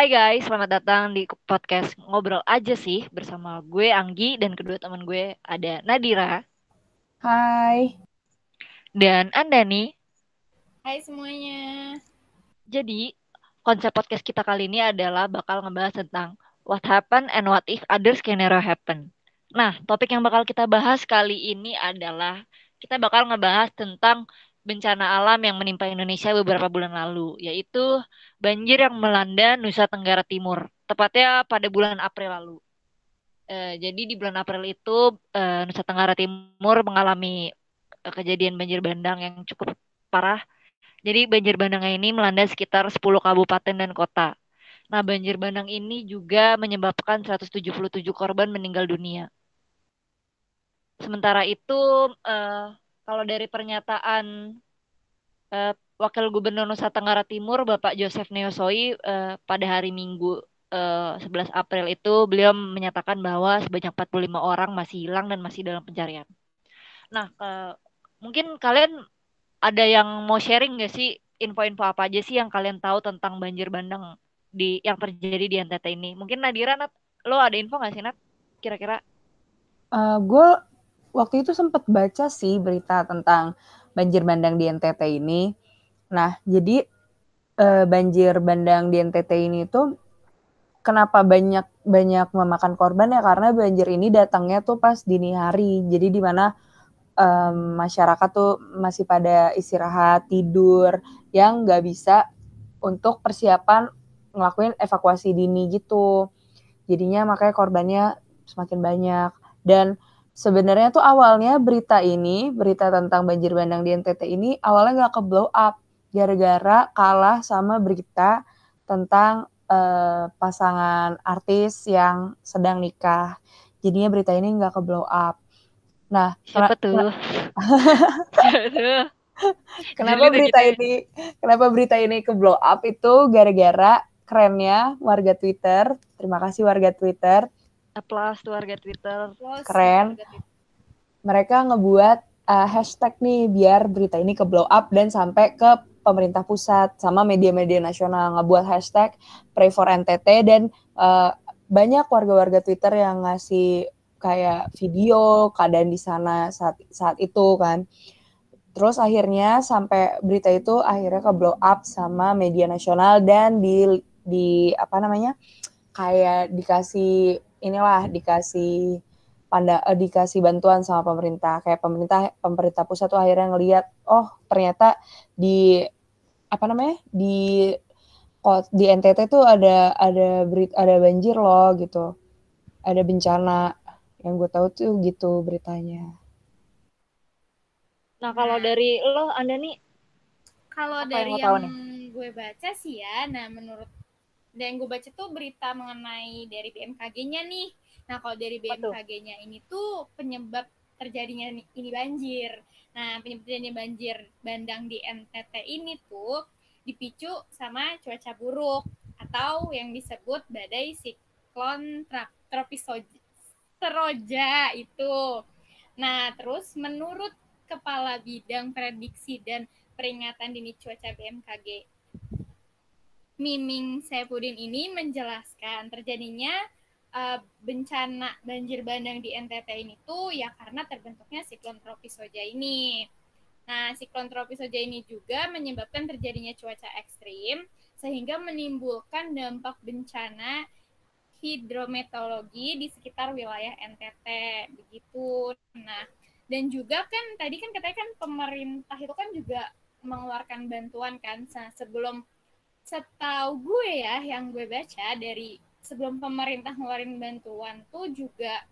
Hai guys, selamat datang di podcast Ngobrol Aja sih bersama gue Anggi dan kedua teman gue ada Nadira Hai. dan Andani. Hai semuanya. Jadi, konsep podcast kita kali ini adalah bakal ngebahas tentang what happen and what if other scenario happen. Nah, topik yang bakal kita bahas kali ini adalah kita bakal ngebahas tentang bencana alam yang menimpa Indonesia beberapa bulan lalu, yaitu banjir yang melanda Nusa Tenggara Timur, tepatnya pada bulan April lalu. Eh, jadi di bulan April itu eh, Nusa Tenggara Timur mengalami eh, kejadian banjir bandang yang cukup parah. Jadi banjir bandang ini melanda sekitar 10 kabupaten dan kota. Nah, banjir bandang ini juga menyebabkan 177 korban meninggal dunia. Sementara itu, eh, kalau dari pernyataan eh, Wakil Gubernur Nusa Tenggara Timur, Bapak Joseph Neosoi, eh, pada hari Minggu eh, 11 April itu, beliau menyatakan bahwa sebanyak 45 orang masih hilang dan masih dalam pencarian. Nah, eh, mungkin kalian ada yang mau sharing nggak sih info-info apa aja sih yang kalian tahu tentang banjir bandang di yang terjadi di NTT ini? Mungkin Nadira, Nat, lo ada info nggak sih, Nat? Kira-kira? Eh, gue waktu itu sempat baca sih berita tentang banjir bandang di NTT ini. Nah, jadi eh, banjir bandang di NTT ini tuh kenapa banyak banyak memakan korban ya karena banjir ini datangnya tuh pas dini hari. Jadi di mana em, masyarakat tuh masih pada istirahat, tidur, yang nggak bisa untuk persiapan ngelakuin evakuasi dini gitu. Jadinya makanya korbannya semakin banyak. Dan sebenarnya tuh awalnya berita ini, berita tentang banjir bandang di NTT ini awalnya nggak ke blow up gara-gara kalah sama berita tentang eh, pasangan artis yang sedang nikah. Jadinya berita ini nggak ke blow up. Nah, Siapa tuh? kenapa berita ini kenapa berita ini ke blow up itu gara-gara kerennya warga Twitter. Terima kasih warga Twitter. Applause tuh warga Twitter. Close. Keren. mereka ngebuat uh, hashtag nih biar berita ini ke blow up dan sampai ke pemerintah pusat sama media-media nasional ngebuat hashtag pray for NTT dan uh, banyak warga-warga Twitter yang ngasih kayak video keadaan di sana saat saat itu kan. Terus akhirnya sampai berita itu akhirnya ke blow up sama media nasional dan di di apa namanya? kayak dikasih inilah dikasih panda eh, dikasih bantuan sama pemerintah. Kayak pemerintah pemerintah pusat tuh akhirnya ngelihat oh ternyata di apa namanya di di NTT tuh ada ada berit ada banjir loh gitu. Ada bencana. Yang gue tahu tuh gitu beritanya. Nah, kalau dari lo, Anda nih, Kalau dari yang yang gue baca sih ya, nah menurut dan yang gue baca tuh berita mengenai dari BMKG-nya nih. Nah kalau dari? BMKG-nya ini tuh penyebab terjadinya ni- ini banjir. Nah penyebab terjadinya banjir bandang di NTT ini tuh dipicu sama cuaca buruk atau yang disebut badai siklon tropis seroja itu. Nah terus menurut Kepala Bidang Prediksi dan Peringatan Dini Cuaca BMKG Miming Saipudin ini menjelaskan terjadinya eh, bencana banjir bandang di NTT ini tuh ya karena terbentuknya siklon tropis Soja ini. Nah, siklon tropis Soja ini juga menyebabkan terjadinya cuaca ekstrim sehingga menimbulkan dampak bencana hidrometeorologi di sekitar wilayah NTT begitu. Nah, dan juga kan tadi kan katanya kan pemerintah itu kan juga mengeluarkan bantuan kan Nah, sebelum setahu gue ya yang gue baca dari sebelum pemerintah ngeluarin bantuan tuh juga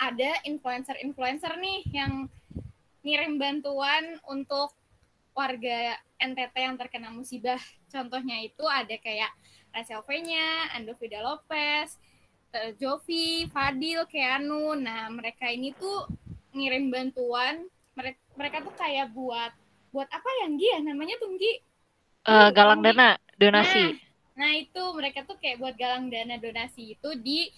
ada influencer-influencer nih yang ngirim bantuan untuk warga NTT yang terkena musibah. Contohnya itu ada kayak Raselve-nya, Ando Vida Lopez, eh, Jovi, Fadil, Keanu. Nah, mereka ini tuh ngirim bantuan. Mereka, tuh kayak buat buat apa yang Gi ya namanya tuh? Eh, galang dana, donasi. Nah, itu mereka tuh kayak buat galang dana donasi itu di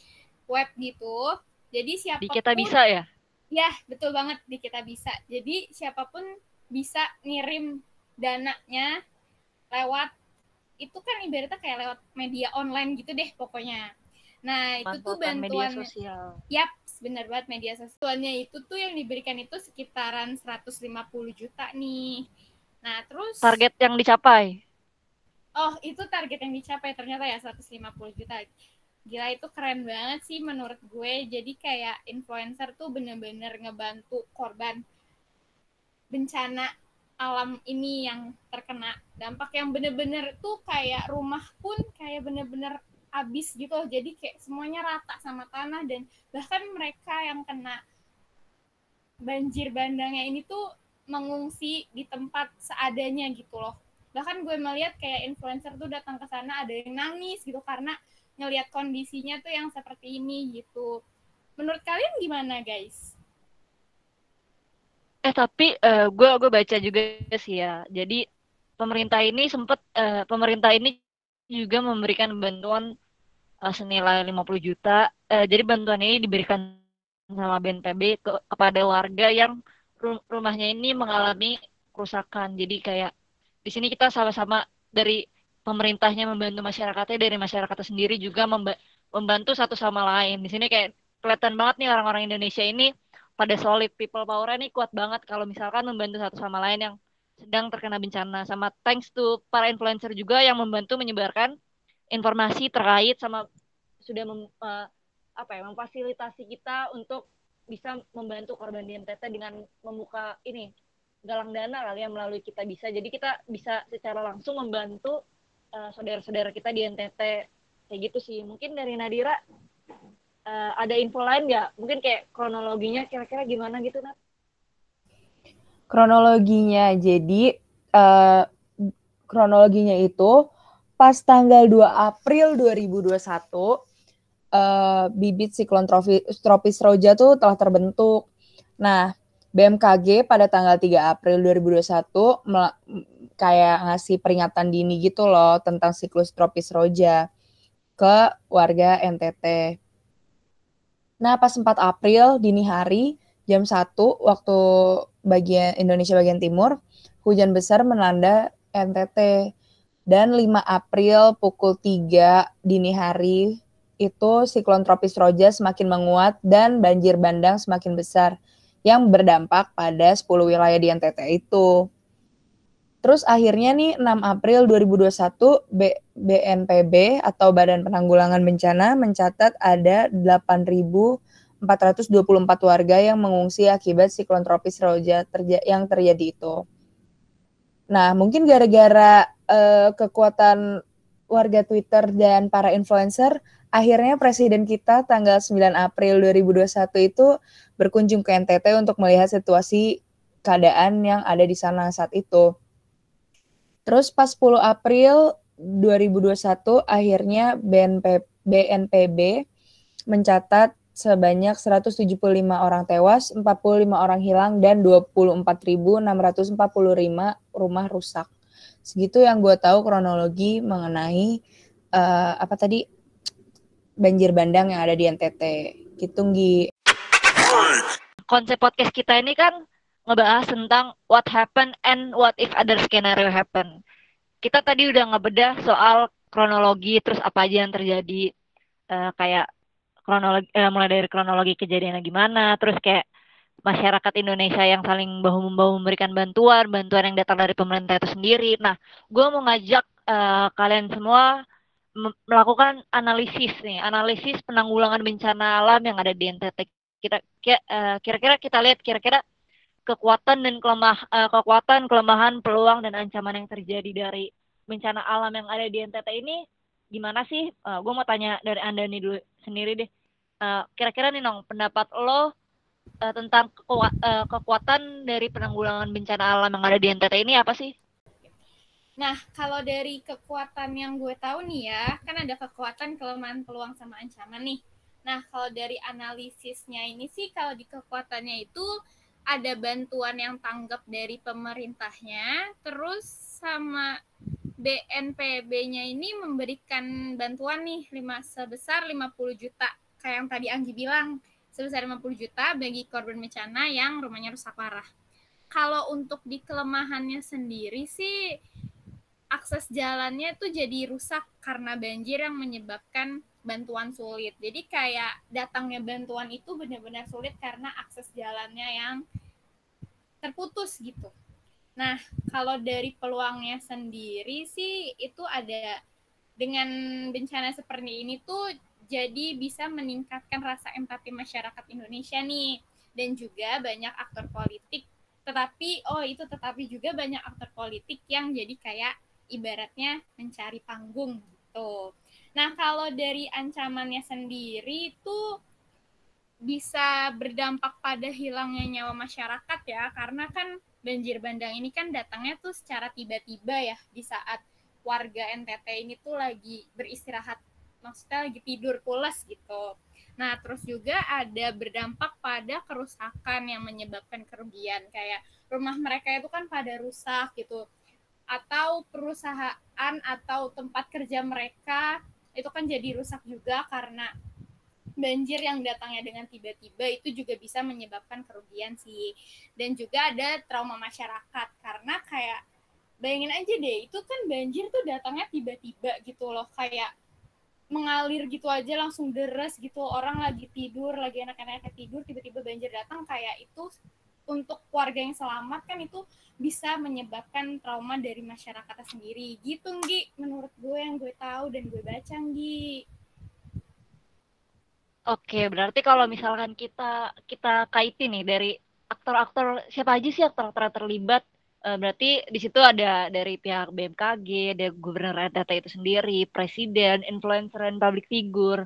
web gitu. Jadi siapa pun Di kita bisa ya? Ya, betul banget di kita bisa. Jadi siapa pun bisa ngirim dananya lewat itu kan ibaratnya kayak lewat media online gitu deh pokoknya. Nah, itu tuh bantuan media sosial. Yap, benar banget media sosialnya itu tuh yang diberikan itu sekitaran 150 juta nih. Nah, terus target yang dicapai. Oh, itu target yang dicapai ternyata ya 150 juta. Gila itu keren banget sih menurut gue. Jadi kayak influencer tuh bener-bener ngebantu korban bencana alam ini yang terkena dampak yang bener-bener tuh kayak rumah pun kayak bener-bener habis gitu loh. Jadi kayak semuanya rata sama tanah dan bahkan mereka yang kena banjir bandangnya ini tuh mengungsi di tempat seadanya gitu loh. Bahkan gue melihat kayak influencer tuh datang ke sana ada yang nangis gitu karena ngelihat kondisinya tuh yang seperti ini gitu. Menurut kalian gimana guys? Eh tapi uh, gue gue baca juga sih ya. Jadi pemerintah ini sempat uh, pemerintah ini juga memberikan bantuan uh, senilai 50 juta. Uh, jadi bantuan ini diberikan sama BNPB ke, kepada warga yang rumahnya ini mengalami kerusakan. Jadi kayak di sini kita sama-sama dari pemerintahnya membantu masyarakatnya dari masyarakatnya sendiri juga membantu satu sama lain. Di sini kayak kelihatan banget nih orang-orang Indonesia ini pada solid people power ini kuat banget kalau misalkan membantu satu sama lain yang sedang terkena bencana sama thanks to para influencer juga yang membantu menyebarkan informasi terkait sama sudah mem, uh, apa ya memfasilitasi kita untuk bisa membantu korban di NTT dengan membuka ini galang dana kali yang melalui kita bisa jadi kita bisa secara langsung membantu uh, saudara-saudara kita di NTT kayak gitu sih mungkin dari Nadira uh, ada info lain nggak? Mungkin kayak kronologinya kira-kira gimana gitu, Nat? Kronologinya, jadi uh, kronologinya itu pas tanggal 2 April 2021 uh, bibit siklon tropis, tropis Roja tuh telah terbentuk. Nah, BMKG pada tanggal 3 April 2021 kayak ngasih peringatan dini gitu loh tentang siklus tropis Roja ke warga NTT. Nah, pas 4 April dini hari jam 1 waktu bagian Indonesia bagian timur, hujan besar melanda NTT. Dan 5 April pukul 3 dini hari itu siklon tropis Roja semakin menguat dan banjir bandang semakin besar yang berdampak pada 10 wilayah di NTT itu. Terus akhirnya nih 6 April 2021 B, BNPB atau Badan Penanggulangan Bencana mencatat ada 8.424 warga yang mengungsi akibat siklon tropis Roja terja yang terjadi itu. Nah, mungkin gara-gara uh, kekuatan warga Twitter dan para influencer, akhirnya presiden kita tanggal 9 April 2021 itu berkunjung ke NTT untuk melihat situasi keadaan yang ada di sana saat itu. Terus pas 10 April 2021 akhirnya BNP, BNPB mencatat sebanyak 175 orang tewas, 45 orang hilang, dan 24.645 rumah rusak. Segitu yang gue tahu kronologi mengenai uh, apa tadi banjir bandang yang ada di NTT. Gitu, Nggi. Konsep podcast kita ini kan ngebahas tentang what happen and what if other scenario happen. Kita tadi udah ngebedah soal kronologi terus apa aja yang terjadi uh, kayak kronologi uh, mulai dari kronologi kejadiannya gimana, terus kayak masyarakat Indonesia yang saling bahu membahu memberikan bantuan, bantuan yang datang dari pemerintah itu sendiri. Nah, gue mau ngajak uh, kalian semua melakukan analisis nih, analisis penanggulangan bencana alam yang ada di NTT. Kita kira-kira kita lihat kira-kira kekuatan dan kelemah uh, kekuatan, kelemahan, peluang dan ancaman yang terjadi dari bencana alam yang ada di NTT ini gimana sih? Uh, eh, gue mau tanya dari anda nih dulu sendiri deh. kira kira-kira nih nong pendapat lo uh, tentang keku uh, kekuatan dari penanggulangan bencana alam yang ada di NTT ini apa sih? Nah, kalau dari kekuatan yang gue tahu nih ya, kan ada kekuatan, kelemahan, peluang, sama ancaman nih. Nah, kalau dari analisisnya ini sih, kalau di kekuatannya itu ada bantuan yang tanggap dari pemerintahnya, terus sama BNPB-nya ini memberikan bantuan nih lima sebesar 50 juta. Kayak yang tadi Anggi bilang, sebesar 50 juta bagi korban bencana yang rumahnya rusak parah. Kalau untuk di kelemahannya sendiri sih akses jalannya tuh jadi rusak karena banjir yang menyebabkan bantuan sulit. Jadi kayak datangnya bantuan itu benar-benar sulit karena akses jalannya yang terputus gitu. Nah, kalau dari peluangnya sendiri sih itu ada dengan bencana seperti ini tuh jadi bisa meningkatkan rasa empati masyarakat Indonesia nih dan juga banyak aktor politik tetapi oh itu tetapi juga banyak aktor politik yang jadi kayak ibaratnya mencari panggung gitu. Nah, kalau dari ancamannya sendiri itu bisa berdampak pada hilangnya nyawa masyarakat ya, karena kan banjir bandang ini kan datangnya tuh secara tiba-tiba ya di saat warga NTT ini tuh lagi beristirahat, maksudnya lagi tidur pulas gitu. Nah, terus juga ada berdampak pada kerusakan yang menyebabkan kerugian kayak rumah mereka itu kan pada rusak gitu atau perusahaan atau tempat kerja mereka itu kan jadi rusak juga karena banjir yang datangnya dengan tiba-tiba itu juga bisa menyebabkan kerugian sih. Dan juga ada trauma masyarakat karena kayak bayangin aja deh, itu kan banjir tuh datangnya tiba-tiba gitu loh, kayak mengalir gitu aja langsung deras gitu orang lagi tidur lagi enak-enaknya tidur tiba-tiba banjir datang kayak itu untuk warga yang selamat kan itu bisa menyebabkan trauma dari masyarakat sendiri. Gitu Nggi. Menurut gue yang gue tahu dan gue baca Nggi. Oke, berarti kalau misalkan kita kita kaitin nih dari aktor-aktor siapa aja sih aktor-aktor terlibat? Uh, berarti di situ ada dari pihak BMKG, ada Gubernur NTT itu sendiri, Presiden, influencer dan public figure,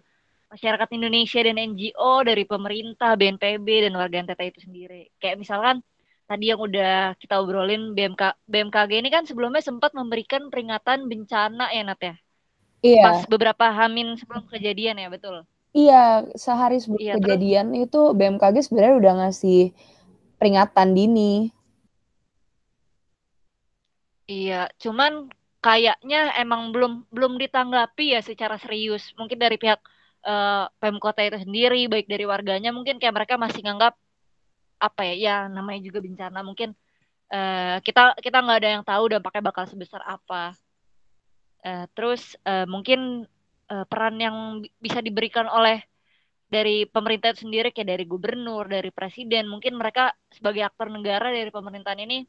masyarakat Indonesia dan NGO dari pemerintah, BNPB dan warga NTT itu sendiri. Kayak misalkan tadi yang udah kita obrolin BMK BMKG ini kan sebelumnya sempat memberikan peringatan bencana ya Nat ya. Iya. Pas beberapa hamin sebelum kejadian ya, betul. Iya, sehari sebelum iya, kejadian terus, itu BMKG sebenarnya udah ngasih peringatan dini. Iya, cuman kayaknya emang belum belum ditanggapi ya secara serius. Mungkin dari pihak uh, Pemkota itu sendiri baik dari warganya mungkin kayak mereka masih nganggap apa ya ya namanya juga bencana mungkin uh, kita kita nggak ada yang tahu dampaknya bakal sebesar apa. Uh, terus uh, mungkin uh, peran yang bisa diberikan oleh dari pemerintah itu sendiri kayak dari gubernur dari presiden mungkin mereka sebagai aktor negara dari pemerintahan ini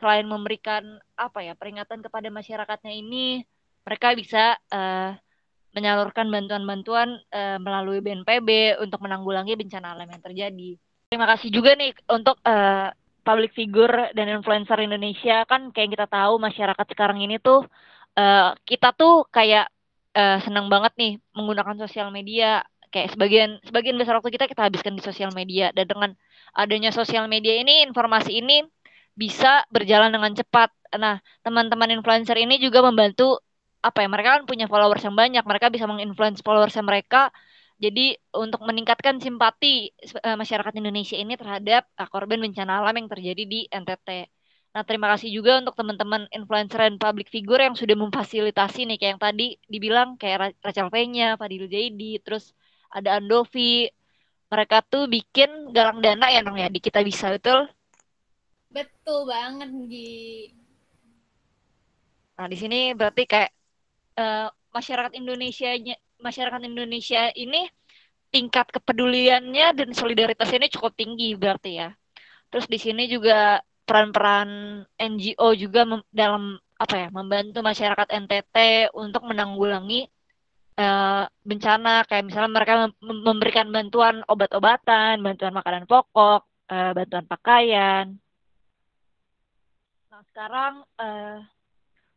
selain memberikan apa ya peringatan kepada masyarakatnya ini mereka bisa uh, menyalurkan bantuan-bantuan uh, melalui BNPB untuk menanggulangi bencana alam yang terjadi. Terima kasih juga nih untuk uh, public figure dan influencer Indonesia kan kayak kita tahu masyarakat sekarang ini tuh uh, kita tuh kayak uh, senang banget nih menggunakan sosial media kayak sebagian sebagian besar waktu kita kita habiskan di sosial media dan dengan adanya sosial media ini informasi ini bisa berjalan dengan cepat. Nah, teman-teman influencer ini juga membantu apa ya mereka kan punya followers yang banyak mereka bisa menginfluence followers mereka jadi untuk meningkatkan simpati uh, masyarakat Indonesia ini terhadap uh, korban bencana alam yang terjadi di NTT. Nah, terima kasih juga untuk teman-teman influencer dan public figure yang sudah memfasilitasi nih kayak yang tadi dibilang kayak Rachel Fenya, Fadil Jaidi, terus ada Andovi. Mereka tuh bikin galang dana ya dong ya di kita bisa betul? Betul banget, Gi. Nah, di sini berarti kayak uh, masyarakat Indonesia masyarakat Indonesia ini tingkat kepeduliannya dan solidaritasnya ini cukup tinggi berarti ya. Terus di sini juga peran-peran NGO juga dalam apa ya membantu masyarakat NTT untuk menanggulangi uh, bencana kayak misalnya mereka mem memberikan bantuan obat-obatan, bantuan makanan pokok, uh, bantuan pakaian. Nah sekarang uh,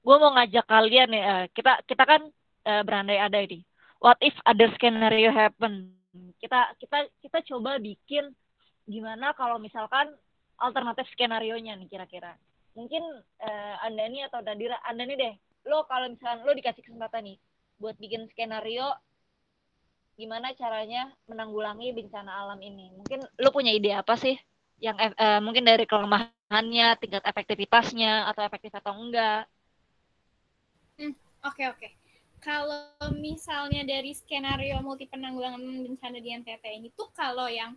gue mau ngajak kalian ya kita kita kan uh, berandai-andai ini what if other scenario happen? Kita kita kita coba bikin gimana kalau misalkan alternatif skenario nya nih kira-kira. Mungkin uh, anda nih atau Dadira anda nih deh. Lo kalau misalkan lo dikasih kesempatan nih buat bikin skenario gimana caranya menanggulangi bencana alam ini. Mungkin lo punya ide apa sih yang uh, mungkin dari kelemahannya tingkat efektivitasnya atau efektif atau enggak oke oke. Kalau misalnya dari skenario multi penanggulangan bencana di NTT ini tuh kalau yang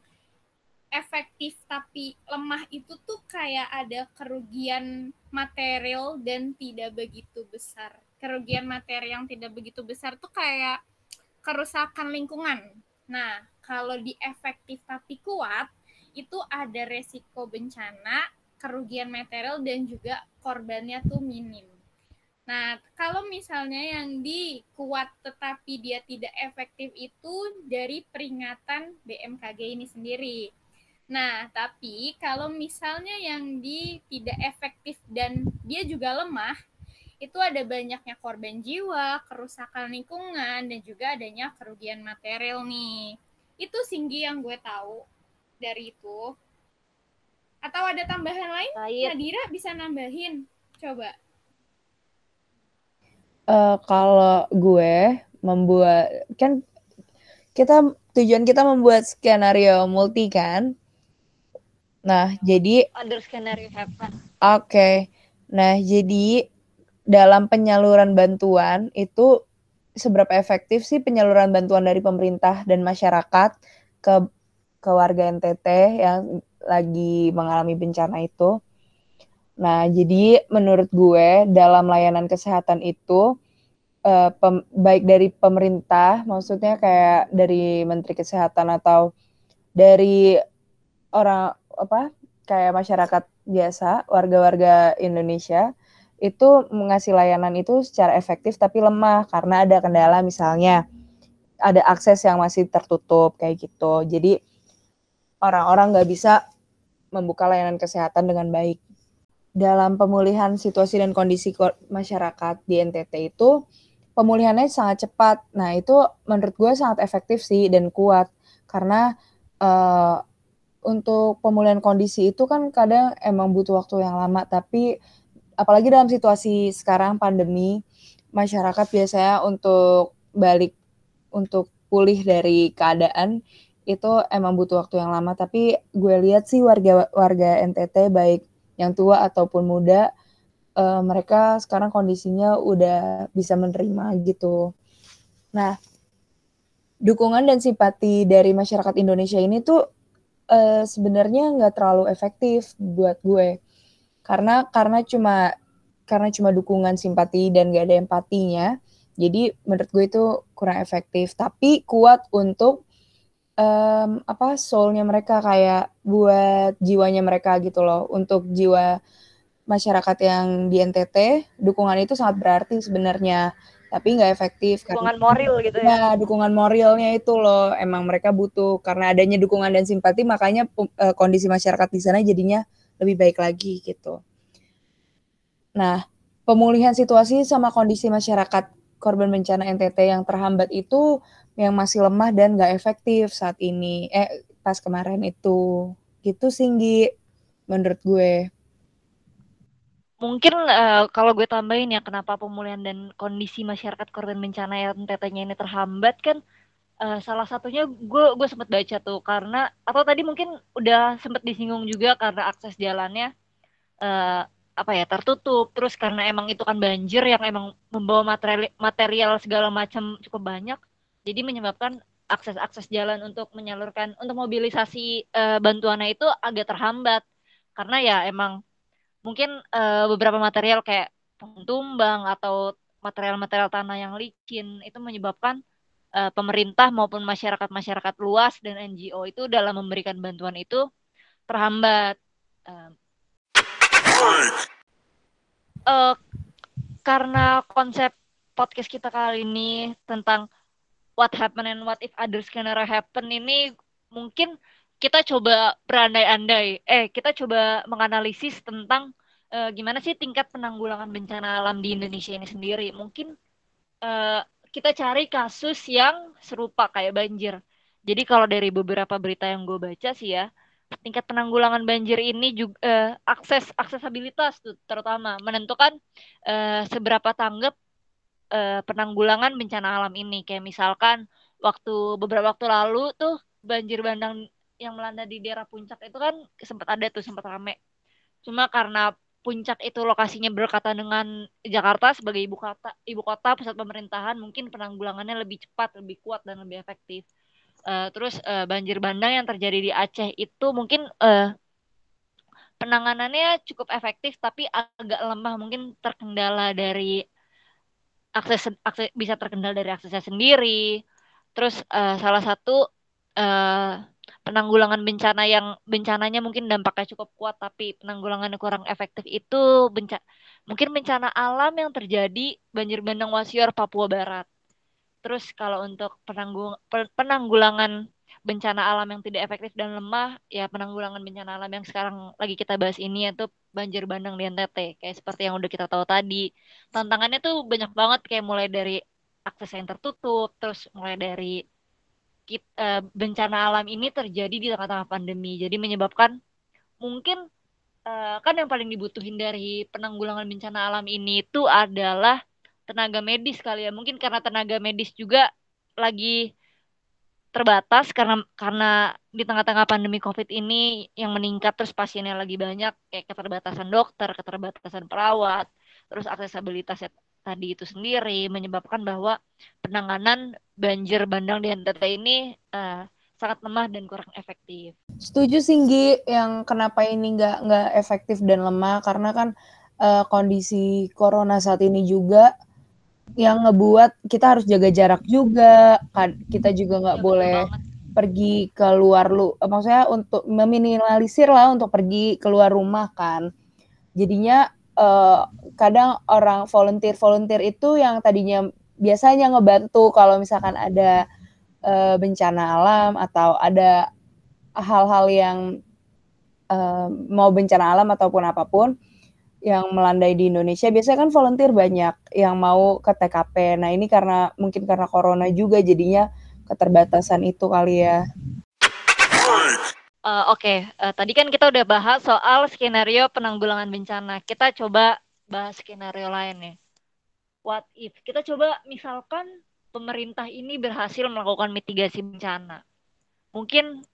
efektif tapi lemah itu tuh kayak ada kerugian material dan tidak begitu besar. Kerugian materi yang tidak begitu besar tuh kayak kerusakan lingkungan. Nah, kalau di efektif tapi kuat, itu ada resiko bencana, kerugian material dan juga korbannya tuh minim. Nah, kalau misalnya yang di kuat tetapi dia tidak efektif itu dari peringatan BMKG ini sendiri. Nah, tapi kalau misalnya yang di tidak efektif dan dia juga lemah, itu ada banyaknya korban jiwa, kerusakan lingkungan, dan juga adanya kerugian material nih. Itu tinggi yang gue tahu dari itu. Atau ada tambahan lain? Nadira bisa nambahin. Coba. Uh, kalau gue membuat kan kita tujuan kita membuat skenario multi kan. Nah, jadi other skenario happen. Oke. Okay. Nah, jadi dalam penyaluran bantuan itu seberapa efektif sih penyaluran bantuan dari pemerintah dan masyarakat ke ke warga NTT yang lagi mengalami bencana itu. Nah, jadi menurut gue dalam layanan kesehatan itu uh, pem, baik dari pemerintah, maksudnya kayak dari Menteri Kesehatan atau dari orang apa kayak masyarakat biasa, warga-warga Indonesia itu mengasih layanan itu secara efektif tapi lemah karena ada kendala misalnya ada akses yang masih tertutup kayak gitu. Jadi orang-orang nggak bisa membuka layanan kesehatan dengan baik dalam pemulihan situasi dan kondisi masyarakat di NTT itu pemulihannya sangat cepat. Nah itu menurut gue sangat efektif sih dan kuat. Karena uh, untuk pemulihan kondisi itu kan kadang emang butuh waktu yang lama. Tapi apalagi dalam situasi sekarang pandemi masyarakat biasanya untuk balik untuk pulih dari keadaan itu emang butuh waktu yang lama. Tapi gue lihat sih warga warga NTT baik yang tua ataupun muda uh, mereka sekarang kondisinya udah bisa menerima gitu. Nah, dukungan dan simpati dari masyarakat Indonesia ini tuh uh, sebenarnya nggak terlalu efektif buat gue karena karena cuma karena cuma dukungan simpati dan gak ada empatinya jadi menurut gue itu kurang efektif tapi kuat untuk um, apa soulnya mereka kayak buat jiwanya mereka gitu loh. Untuk jiwa masyarakat yang di NTT dukungan itu sangat berarti sebenarnya. Tapi nggak efektif dukungan karena, moral gitu ya. ya dukungan moralnya itu loh. Emang mereka butuh karena adanya dukungan dan simpati makanya uh, kondisi masyarakat di sana jadinya lebih baik lagi gitu. Nah pemulihan situasi sama kondisi masyarakat korban bencana NTT yang terhambat itu yang masih lemah dan nggak efektif saat ini. Eh pas kemarin itu. Gitu singgi menurut gue. Mungkin uh, kalau gue tambahin ya kenapa pemulihan dan kondisi masyarakat korban bencana tetenya ini terhambat kan uh, salah satunya gue gue sempat baca tuh karena atau tadi mungkin udah sempat disinggung juga karena akses jalannya uh, apa ya tertutup. Terus karena emang itu kan banjir yang emang membawa material material segala macam cukup banyak jadi menyebabkan akses-akses jalan untuk menyalurkan untuk mobilisasi uh, bantuannya itu agak terhambat karena ya emang mungkin uh, beberapa material kayak tumbang atau material-material tanah yang licin itu menyebabkan uh, pemerintah maupun masyarakat-masyarakat luas dan NGO itu dalam memberikan bantuan itu terhambat. Uh, uh, karena konsep podcast kita kali ini tentang what happen and what if other scenario happen ini mungkin kita coba berandai-andai, eh kita coba menganalisis tentang uh, gimana sih tingkat penanggulangan bencana alam di Indonesia ini sendiri. Mungkin uh, kita cari kasus yang serupa kayak banjir. Jadi kalau dari beberapa berita yang gue baca sih ya, tingkat penanggulangan banjir ini juga uh, akses aksesabilitas tuh terutama menentukan uh, seberapa tanggap uh, penanggulangan bencana alam ini. Kayak misalkan waktu beberapa waktu lalu tuh banjir bandang yang melanda di daerah puncak itu kan sempat ada tuh sempat rame. Cuma karena puncak itu lokasinya berdekatan dengan Jakarta sebagai ibu kota, ibu kota pusat pemerintahan, mungkin penanggulangannya lebih cepat, lebih kuat dan lebih efektif. uh, terus uh, banjir bandang yang terjadi di Aceh itu mungkin uh, penanganannya cukup efektif tapi agak lemah mungkin terkendala dari akses akses bisa terkendala dari aksesnya sendiri. Terus uh, salah satu uh, penanggulangan bencana yang bencananya mungkin dampaknya cukup kuat tapi penanggulangannya kurang efektif itu benca mungkin bencana alam yang terjadi banjir bandang Wasior Papua Barat. Terus kalau untuk penanggulangan bencana alam yang tidak efektif dan lemah, ya penanggulangan bencana alam yang sekarang lagi kita bahas ini yaitu banjir bandang di NTT. Kayak seperti yang udah kita tahu tadi. Tantangannya tuh banyak banget kayak mulai dari akses yang tertutup, terus mulai dari kita, uh, eh, bencana alam ini terjadi di tengah-tengah pandemi. Jadi menyebabkan mungkin uh, kan yang paling dibutuhin dari penanggulangan bencana alam ini itu adalah tenaga medis kali ya. Mungkin karena tenaga medis juga lagi terbatas karena karena di tengah-tengah pandemi COVID ini yang meningkat terus pasiennya lagi banyak kayak keterbatasan dokter, keterbatasan perawat, terus aksesibilitasnya tadi itu sendiri menyebabkan bahwa penanganan banjir bandang di NTT ini uh, sangat lemah dan kurang efektif. Setuju Singgi yang kenapa ini nggak nggak efektif dan lemah karena kan uh, kondisi corona saat ini juga yang ngebuat kita harus jaga jarak juga. Kan kita juga nggak ya, boleh pergi keluar lu eh, maksudnya untuk meminimalisir lah untuk pergi keluar rumah kan. Jadinya uh, kadang orang volunteer volunteer itu yang tadinya biasanya ngebantu kalau misalkan ada uh, bencana alam atau ada hal-hal yang uh, mau bencana alam ataupun apa pun yang melandai di Indonesia biasanya kan volunteer banyak yang mau ke TKP. Nah, ini karena mungkin karena corona juga jadinya keterbatasan itu kali ya. Uh, Oke, okay. uh, eh, tadi kan kita udah bahas soal skenario penanggulangan bencana. Kita coba bahas skenario lain nih. What if? Kita coba misalkan pemerintah ini berhasil melakukan mitigasi bencana. Mungkin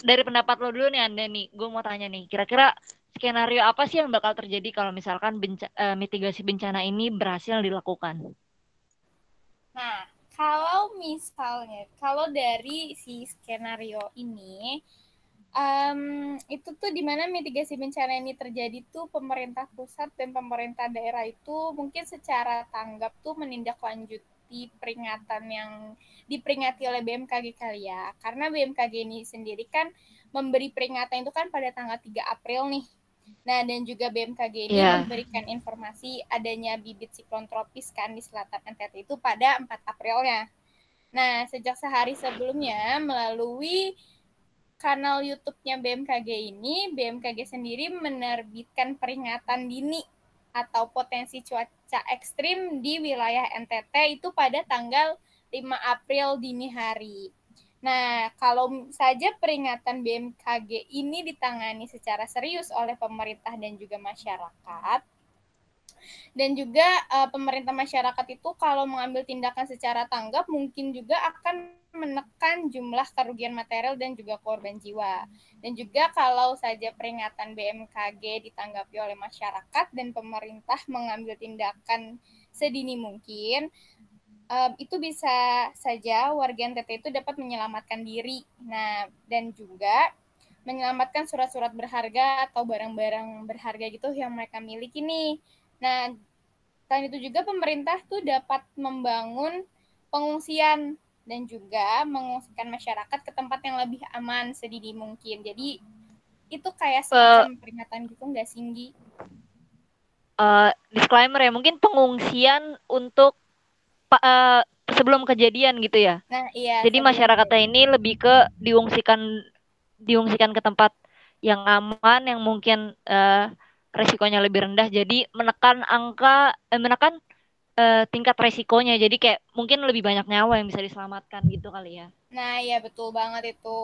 dari pendapat lo dulu nih Anda nih, gue mau tanya nih, kira-kira skenario apa sih yang bakal terjadi kalau misalkan benca uh, mitigasi bencana ini berhasil dilakukan? Nah, kalau misalnya, kalau dari si skenario ini, um, itu tuh di mana mitigasi bencana ini terjadi tuh pemerintah pusat dan pemerintah daerah itu mungkin secara tanggap tuh menindaklanjuti peringatan yang diperingati oleh BMKG kali ya. Karena BMKG ini sendiri kan memberi peringatan itu kan pada tanggal 3 April nih Nah, dan juga BMKG ini yeah. memberikan informasi adanya bibit siklon tropis kan di selatan NTT itu pada 4 Aprilnya. Nah, sejak sehari sebelumnya melalui kanal YouTube-nya BMKG ini, BMKG sendiri menerbitkan peringatan dini atau potensi cuaca ekstrim di wilayah NTT itu pada tanggal 5 April dini hari. Nah, kalau saja peringatan BMKG ini ditangani secara serius oleh pemerintah dan juga masyarakat, dan juga uh, pemerintah masyarakat itu kalau mengambil tindakan secara tanggap mungkin juga akan menekan jumlah kerugian material dan juga korban jiwa. Dan juga kalau saja peringatan BMKG ditanggapi oleh masyarakat dan pemerintah mengambil tindakan sedini mungkin, um, itu bisa saja warga NTT itu dapat menyelamatkan diri. Nah, dan juga menyelamatkan surat-surat berharga atau barang-barang berharga gitu yang mereka miliki nih. Nah, selain itu juga pemerintah tuh dapat membangun pengungsian dan juga mengungsikan masyarakat ke tempat yang lebih aman sedini mungkin. Jadi itu kayak semacam uh, peringatan gitu nggak singgi? Uh, disclaimer ya, mungkin pengungsian untuk uh, sebelum kejadian gitu ya. Nah, iya. Jadi masyarakatnya ini lebih ke diungsikan diungsikan ke tempat yang aman yang mungkin uh, resikonya lebih rendah. Jadi menekan angka eh, menekan uh, tingkat resikonya. Jadi kayak mungkin lebih banyak nyawa yang bisa diselamatkan gitu kali ya. Nah, iya betul banget itu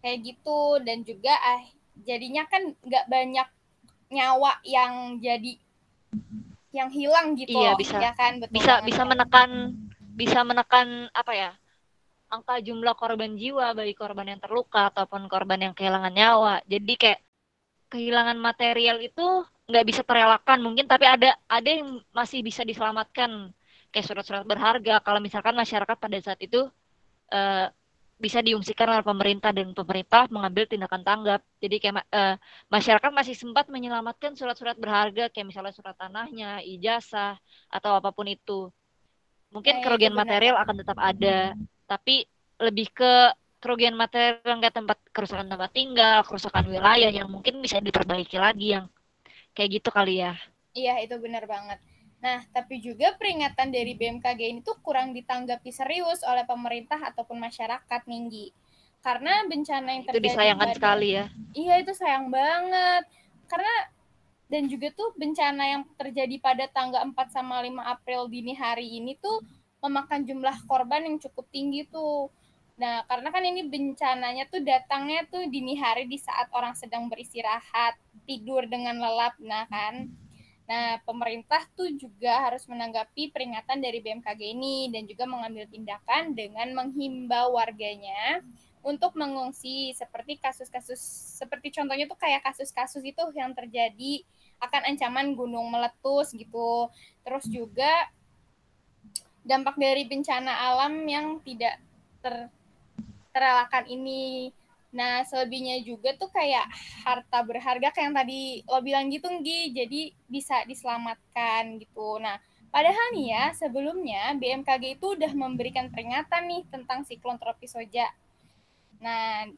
kayak gitu dan juga ah jadinya kan nggak banyak nyawa yang jadi yang hilang gitu iya, bisa, ya kan? Betul bisa bisa kan? menekan bisa menekan apa ya angka jumlah korban jiwa bagi korban yang terluka ataupun korban yang kehilangan nyawa. Jadi kayak kehilangan material itu nggak bisa terelakkan mungkin tapi ada ada yang masih bisa diselamatkan. Kayak surat-surat berharga. Kalau misalkan masyarakat pada saat itu uh, bisa diungsikan oleh pemerintah dan pemerintah mengambil tindakan tanggap. Jadi kayak uh, masyarakat masih sempat menyelamatkan surat-surat berharga kayak misalnya surat tanahnya, ijazah atau apa pun itu. Mungkin ya, kerugian material akan tetap ada, tapi lebih ke kerugian material kayak tempat kerusakan tempat tinggal, kerusakan wilayah yang mungkin bisa diperbaiki lagi yang kayak gitu kali ya. Iya, itu benar banget. Nah, tapi juga peringatan dari BMKG ini tuh kurang ditanggapi serius oleh pemerintah ataupun masyarakat, Ninggi. Karena bencana yang terjadi... Itu disayangkan pada, sekali ya. Iya, itu sayang banget. Karena dan juga tuh bencana yang terjadi pada tanggal 4 sama 5 April dini hari ini tuh memakan jumlah korban yang cukup tinggi tuh. Nah, karena kan ini bencananya tuh datangnya tuh dini hari di saat orang sedang beristirahat, tidur dengan lelap, nah kan. Nah, pemerintah tuh juga harus menanggapi peringatan dari BMKG ini dan juga mengambil tindakan dengan menghimbau warganya untuk mengungsi seperti kasus-kasus seperti contohnya tuh kayak kasus-kasus itu yang terjadi akan ancaman gunung meletus gitu. Terus juga dampak dari bencana alam yang tidak ter terelakkan ini Nah, selebihnya juga tuh kayak harta berharga kayak yang tadi lo bilang gitu, Nggi. Jadi bisa diselamatkan gitu. Nah, padahal nih ya, sebelumnya BMKG itu udah memberikan peringatan nih tentang siklon tropis Soja. Nah,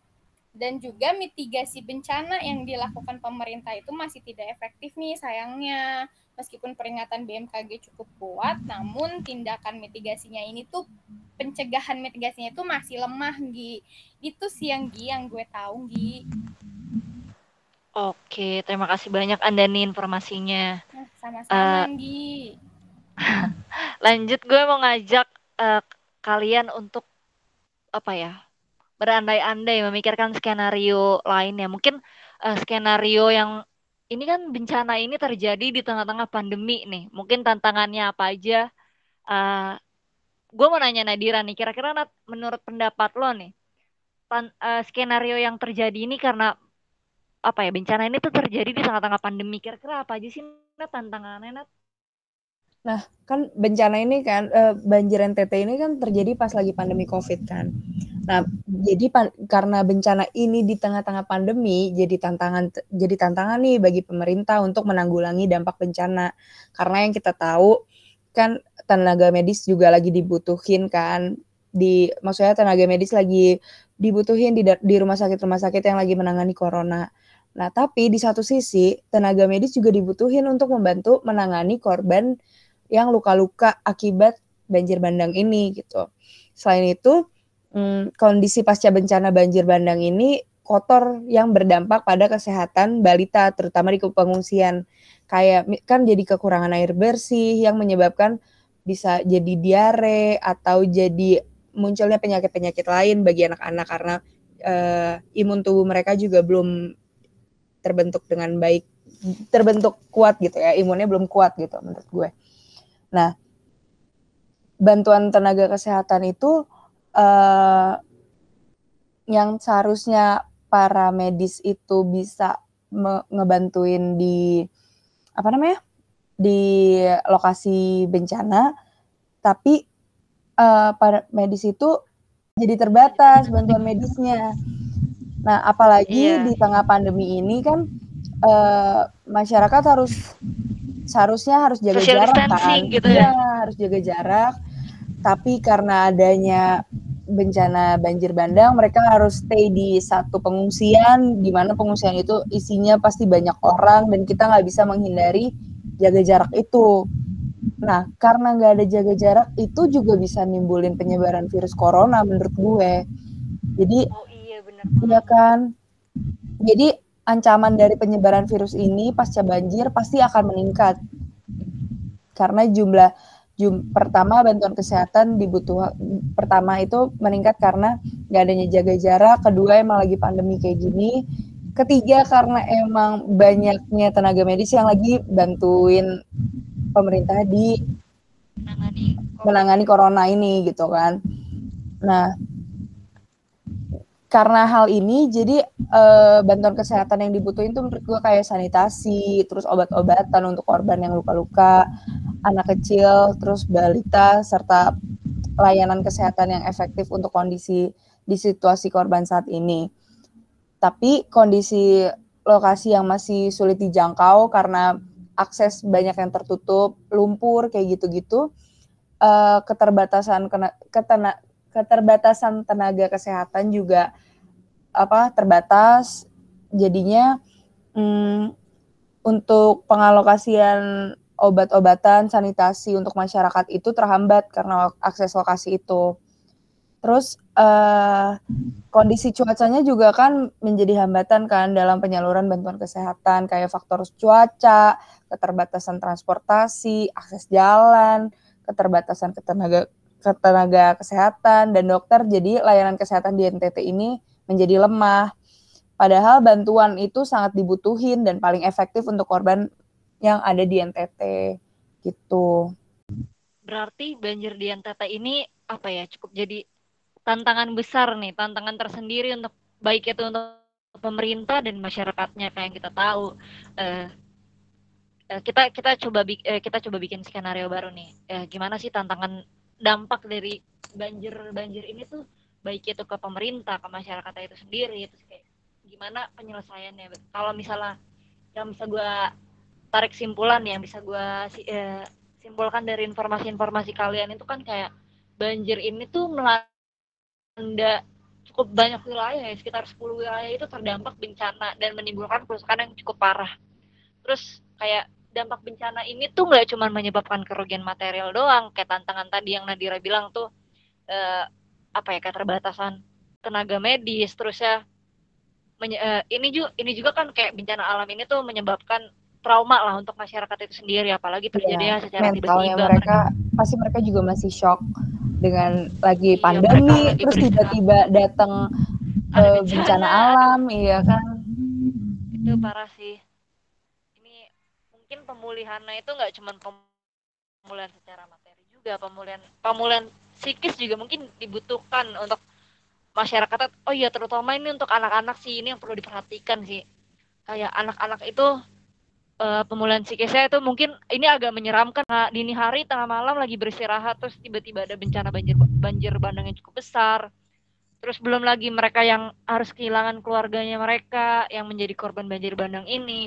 dan juga mitigasi bencana yang dilakukan pemerintah itu masih tidak efektif nih sayangnya. Meskipun peringatan BMKG cukup kuat, namun tindakan mitigasinya ini tuh pencegahan mitigasinya itu masih lemah, Gi. Itu sih yang Gi yang gue tahu, Gi. Oke, terima kasih banyak Anda nih informasinya. Nah, sama-sama, uh, Gi. lanjut gue mau ngajak uh, kalian untuk apa ya? berandai-andai memikirkan skenario lainnya. Mungkin uh, skenario yang ini kan bencana ini terjadi di tengah-tengah pandemi nih. Mungkin tantangannya apa aja? Uh, gue mau nanya Nadira nih, kira-kira menurut pendapat lo nih, tan, uh, skenario yang terjadi ini karena apa ya bencana ini tuh terjadi di tengah-tengah pandemi. Kira-kira apa aja sih Nat tantangannya Nat? Nah, kan bencana ini kan uh, banjir NTT ini kan terjadi pas lagi pandemi Covid kan. Nah, jadi karena bencana ini di tengah-tengah pandemi jadi tantangan jadi tantangan nih bagi pemerintah untuk menanggulangi dampak bencana. Karena yang kita tahu kan tenaga medis juga lagi dibutuhin kan di maksudnya tenaga medis lagi dibutuhin di di rumah sakit-rumah sakit yang lagi menangani corona. Nah, tapi di satu sisi tenaga medis juga dibutuhin untuk membantu menangani korban yang luka-luka akibat banjir bandang ini gitu. Selain itu, hmm, kondisi pasca bencana banjir bandang ini kotor yang berdampak pada kesehatan balita terutama di pengungsian. Kayak kan jadi kekurangan air bersih yang menyebabkan bisa jadi diare atau jadi munculnya penyakit-penyakit lain bagi anak-anak karena uh, imun tubuh mereka juga belum terbentuk dengan baik terbentuk kuat gitu ya imunnya belum kuat gitu menurut gue. Nah bantuan tenaga kesehatan itu uh, yang seharusnya para medis itu bisa ngebantuin di apa namanya di lokasi bencana, tapi uh, para medis itu jadi terbatas bantuan medisnya. Nah, apalagi yeah. di tengah pandemi ini kan uh, masyarakat harus seharusnya harus jaga Social jarak kan, gitu ya. ya harus jaga jarak. Tapi karena adanya bencana banjir bandang, mereka harus stay di satu pengungsian, di mana pengungsian itu isinya pasti banyak orang dan kita nggak bisa menghindari jaga jarak itu. Nah, karena nggak ada jaga jarak itu juga bisa nimbulin penyebaran virus corona menurut gue. Jadi, oh iya benar. Iya kan. Jadi ancaman dari penyebaran virus ini pasca banjir pasti akan meningkat. Karena jumlah jum, pertama bantuan kesehatan dibutuh pertama itu meningkat karena nggak adanya jaga jarak, kedua emang lagi pandemi kayak gini, Ketiga karena emang banyaknya tenaga medis yang lagi bantuin pemerintah di menangani, menangani corona ini gitu kan. Nah, karena hal ini jadi uh, bantuan kesehatan yang dibutuhin tuh menurut gue kayak sanitasi, terus obat-obatan untuk korban yang luka-luka, anak kecil, terus balita serta layanan kesehatan yang efektif untuk kondisi di situasi korban saat ini. Tapi kondisi lokasi yang masih sulit dijangkau karena akses banyak yang tertutup, lumpur kayak gitu-gitu, uh, keterbatasan ketena, keterbatasan tenaga kesehatan juga apa terbatas. Jadinya um, untuk pengalokasian obat-obatan, sanitasi untuk masyarakat itu terhambat karena akses lokasi itu. Terus uh, kondisi cuacanya juga kan menjadi hambatan kan dalam penyaluran bantuan kesehatan kayak faktor cuaca, keterbatasan transportasi, akses jalan, keterbatasan ketenaga ketenaga kesehatan dan dokter. Jadi layanan kesehatan di NTT ini menjadi lemah. Padahal bantuan itu sangat dibutuhin dan paling efektif untuk korban yang ada di NTT gitu. Berarti banjir di NTT ini apa ya cukup jadi tantangan besar nih, tantangan tersendiri untuk baik itu untuk pemerintah dan masyarakatnya kayak yang kita tahu. Uh, kita kita coba uh, kita coba bikin skenario baru nih. Uh, gimana sih tantangan dampak dari banjir banjir ini tuh baik itu ke pemerintah, ke masyarakat itu sendiri, itu kayak gimana penyelesaiannya. Kalau misalnya yang bisa gue tarik simpulan yang bisa gue simpulkan dari informasi-informasi kalian itu kan kayak banjir ini tuh melanda melanda cukup banyak wilayah ya, sekitar 10 wilayah itu terdampak bencana dan menimbulkan kerusakan yang cukup parah. Terus kayak dampak bencana ini tuh nggak cuma menyebabkan kerugian material doang, kayak tantangan tadi yang Nadira bilang tuh eh, apa ya keterbatasan tenaga medis, terus ya menye, eh, ini juga ini juga kan kayak bencana alam ini tuh menyebabkan trauma lah untuk masyarakat itu sendiri apalagi terjadi ya, secara tiba-tiba mereka, mereka pasti mereka juga masih shock dengan lagi iya, pandemi terus tiba-tiba datang uh, bencana alam. iya kan? Itu parah sih. Ini mungkin pemulihannya itu nggak cuma pemulihan secara materi juga pemulihan pemulihan psikis juga mungkin dibutuhkan untuk masyarakat. Oh iya terutama ini untuk anak-anak sih ini yang perlu diperhatikan sih. Kayak anak-anak itu uh, pemulihan psikisnya itu mungkin ini agak menyeramkan. Nah, dini hari tengah malam lagi beristirahat terus tiba-tiba ada bencana banjir banjir bandang yang cukup besar. Terus belum lagi mereka yang harus kehilangan keluarganya mereka yang menjadi korban banjir bandang ini.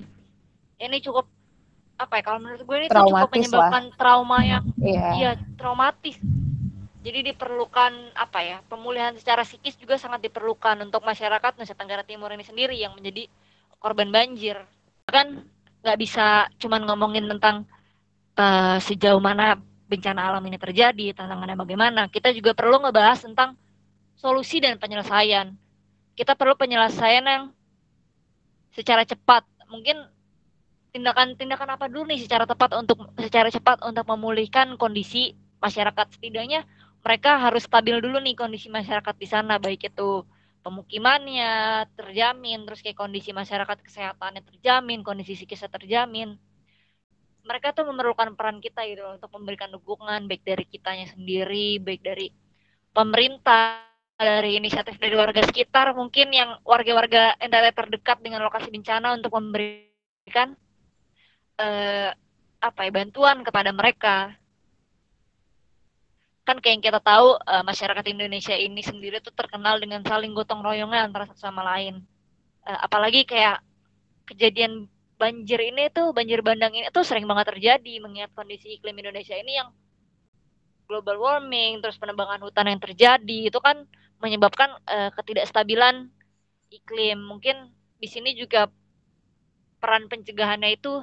Ini cukup apa ya kalau menurut gue ini cukup menyebabkan lah. trauma yang yeah. iya traumatis. Jadi diperlukan apa ya pemulihan secara psikis juga sangat diperlukan untuk masyarakat Nusa Tenggara Timur ini sendiri yang menjadi korban banjir. Kan nggak bisa cuman ngomongin tentang uh, sejauh mana bencana alam ini terjadi, tantangannya bagaimana. Kita juga perlu ngebahas tentang solusi dan penyelesaian. Kita perlu penyelesaian yang secara cepat. Mungkin tindakan-tindakan apa dulu nih secara tepat untuk secara cepat untuk memulihkan kondisi masyarakat setidaknya mereka harus stabil dulu nih kondisi masyarakat di sana baik itu pemukimannya terjamin, terus kayak kondisi masyarakat kesehatannya terjamin, kondisi psikisnya terjamin. Mereka tuh memerlukan peran kita gitu untuk memberikan dukungan baik dari kitanya sendiri, baik dari pemerintah, dari inisiatif dari warga sekitar, mungkin yang warga-warga NTT terdekat dengan lokasi bencana untuk memberikan eh, apa ya bantuan kepada mereka kan kayak yang kita tahu uh, masyarakat Indonesia ini sendiri tuh terkenal dengan saling gotong royongnya antara satu sama lain. Uh, apalagi kayak kejadian banjir ini tuh banjir bandang ini tuh sering banget terjadi mengingat kondisi iklim Indonesia ini yang global warming terus penebangan hutan yang terjadi itu kan menyebabkan uh, ketidakstabilan iklim. Mungkin di sini juga peran pencegahannya itu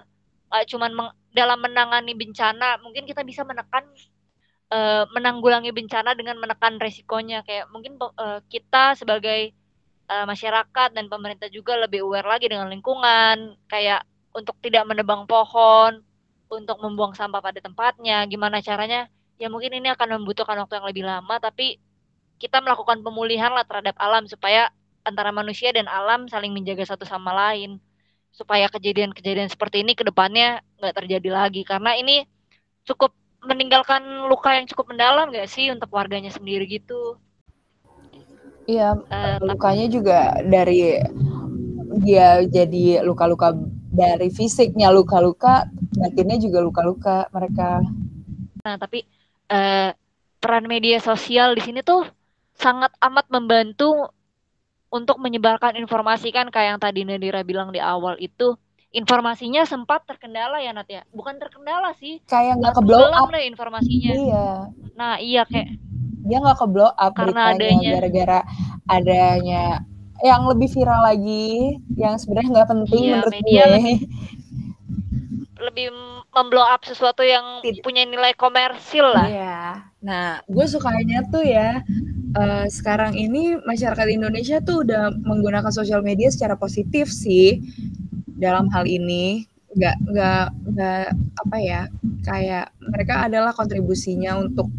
uh, cuman meng dalam menangani bencana, mungkin kita bisa menekan uh, menanggulangi bencana dengan menekan resikonya. Kayak mungkin uh, kita sebagai uh, masyarakat dan pemerintah juga lebih aware lagi dengan lingkungan. Kayak untuk tidak menebang pohon untuk membuang sampah pada tempatnya gimana caranya? Ya mungkin ini akan membutuhkan waktu yang lebih lama tapi kita melakukan pemulihan lah terhadap alam supaya antara manusia dan alam saling menjaga satu sama lain. Supaya kejadian-kejadian seperti ini ke depannya nggak terjadi lagi. Karena ini cukup meninggalkan luka yang cukup mendalam gak sih untuk warganya sendiri gitu? Iya, uh, lukanya juga dari dia jadi luka-luka dari fisiknya luka-luka, batinnya juga luka-luka mereka. Nah, tapi uh, peran media sosial di sini tuh sangat amat membantu untuk menyebarkan informasi kan kayak yang tadi Nadira bilang di awal itu informasinya sempat terkendala ya Nat ya? Bukan terkendala sih. Kayak nggak ke blow up. deh informasinya. Iya. Nah iya kayak dia nggak ke blow up karena adanya. gara-gara adanya yang lebih viral lagi yang sebenarnya nggak penting iya, menurut media gue. lebih, lebih memblow up sesuatu yang Tidak. punya nilai komersil lah. Iya. Nah, gue sukanya tuh ya uh, sekarang ini masyarakat Indonesia tuh udah menggunakan sosial media secara positif sih dalam hal ini. Gak nggak nggak apa ya kayak mereka adalah kontribusinya untuk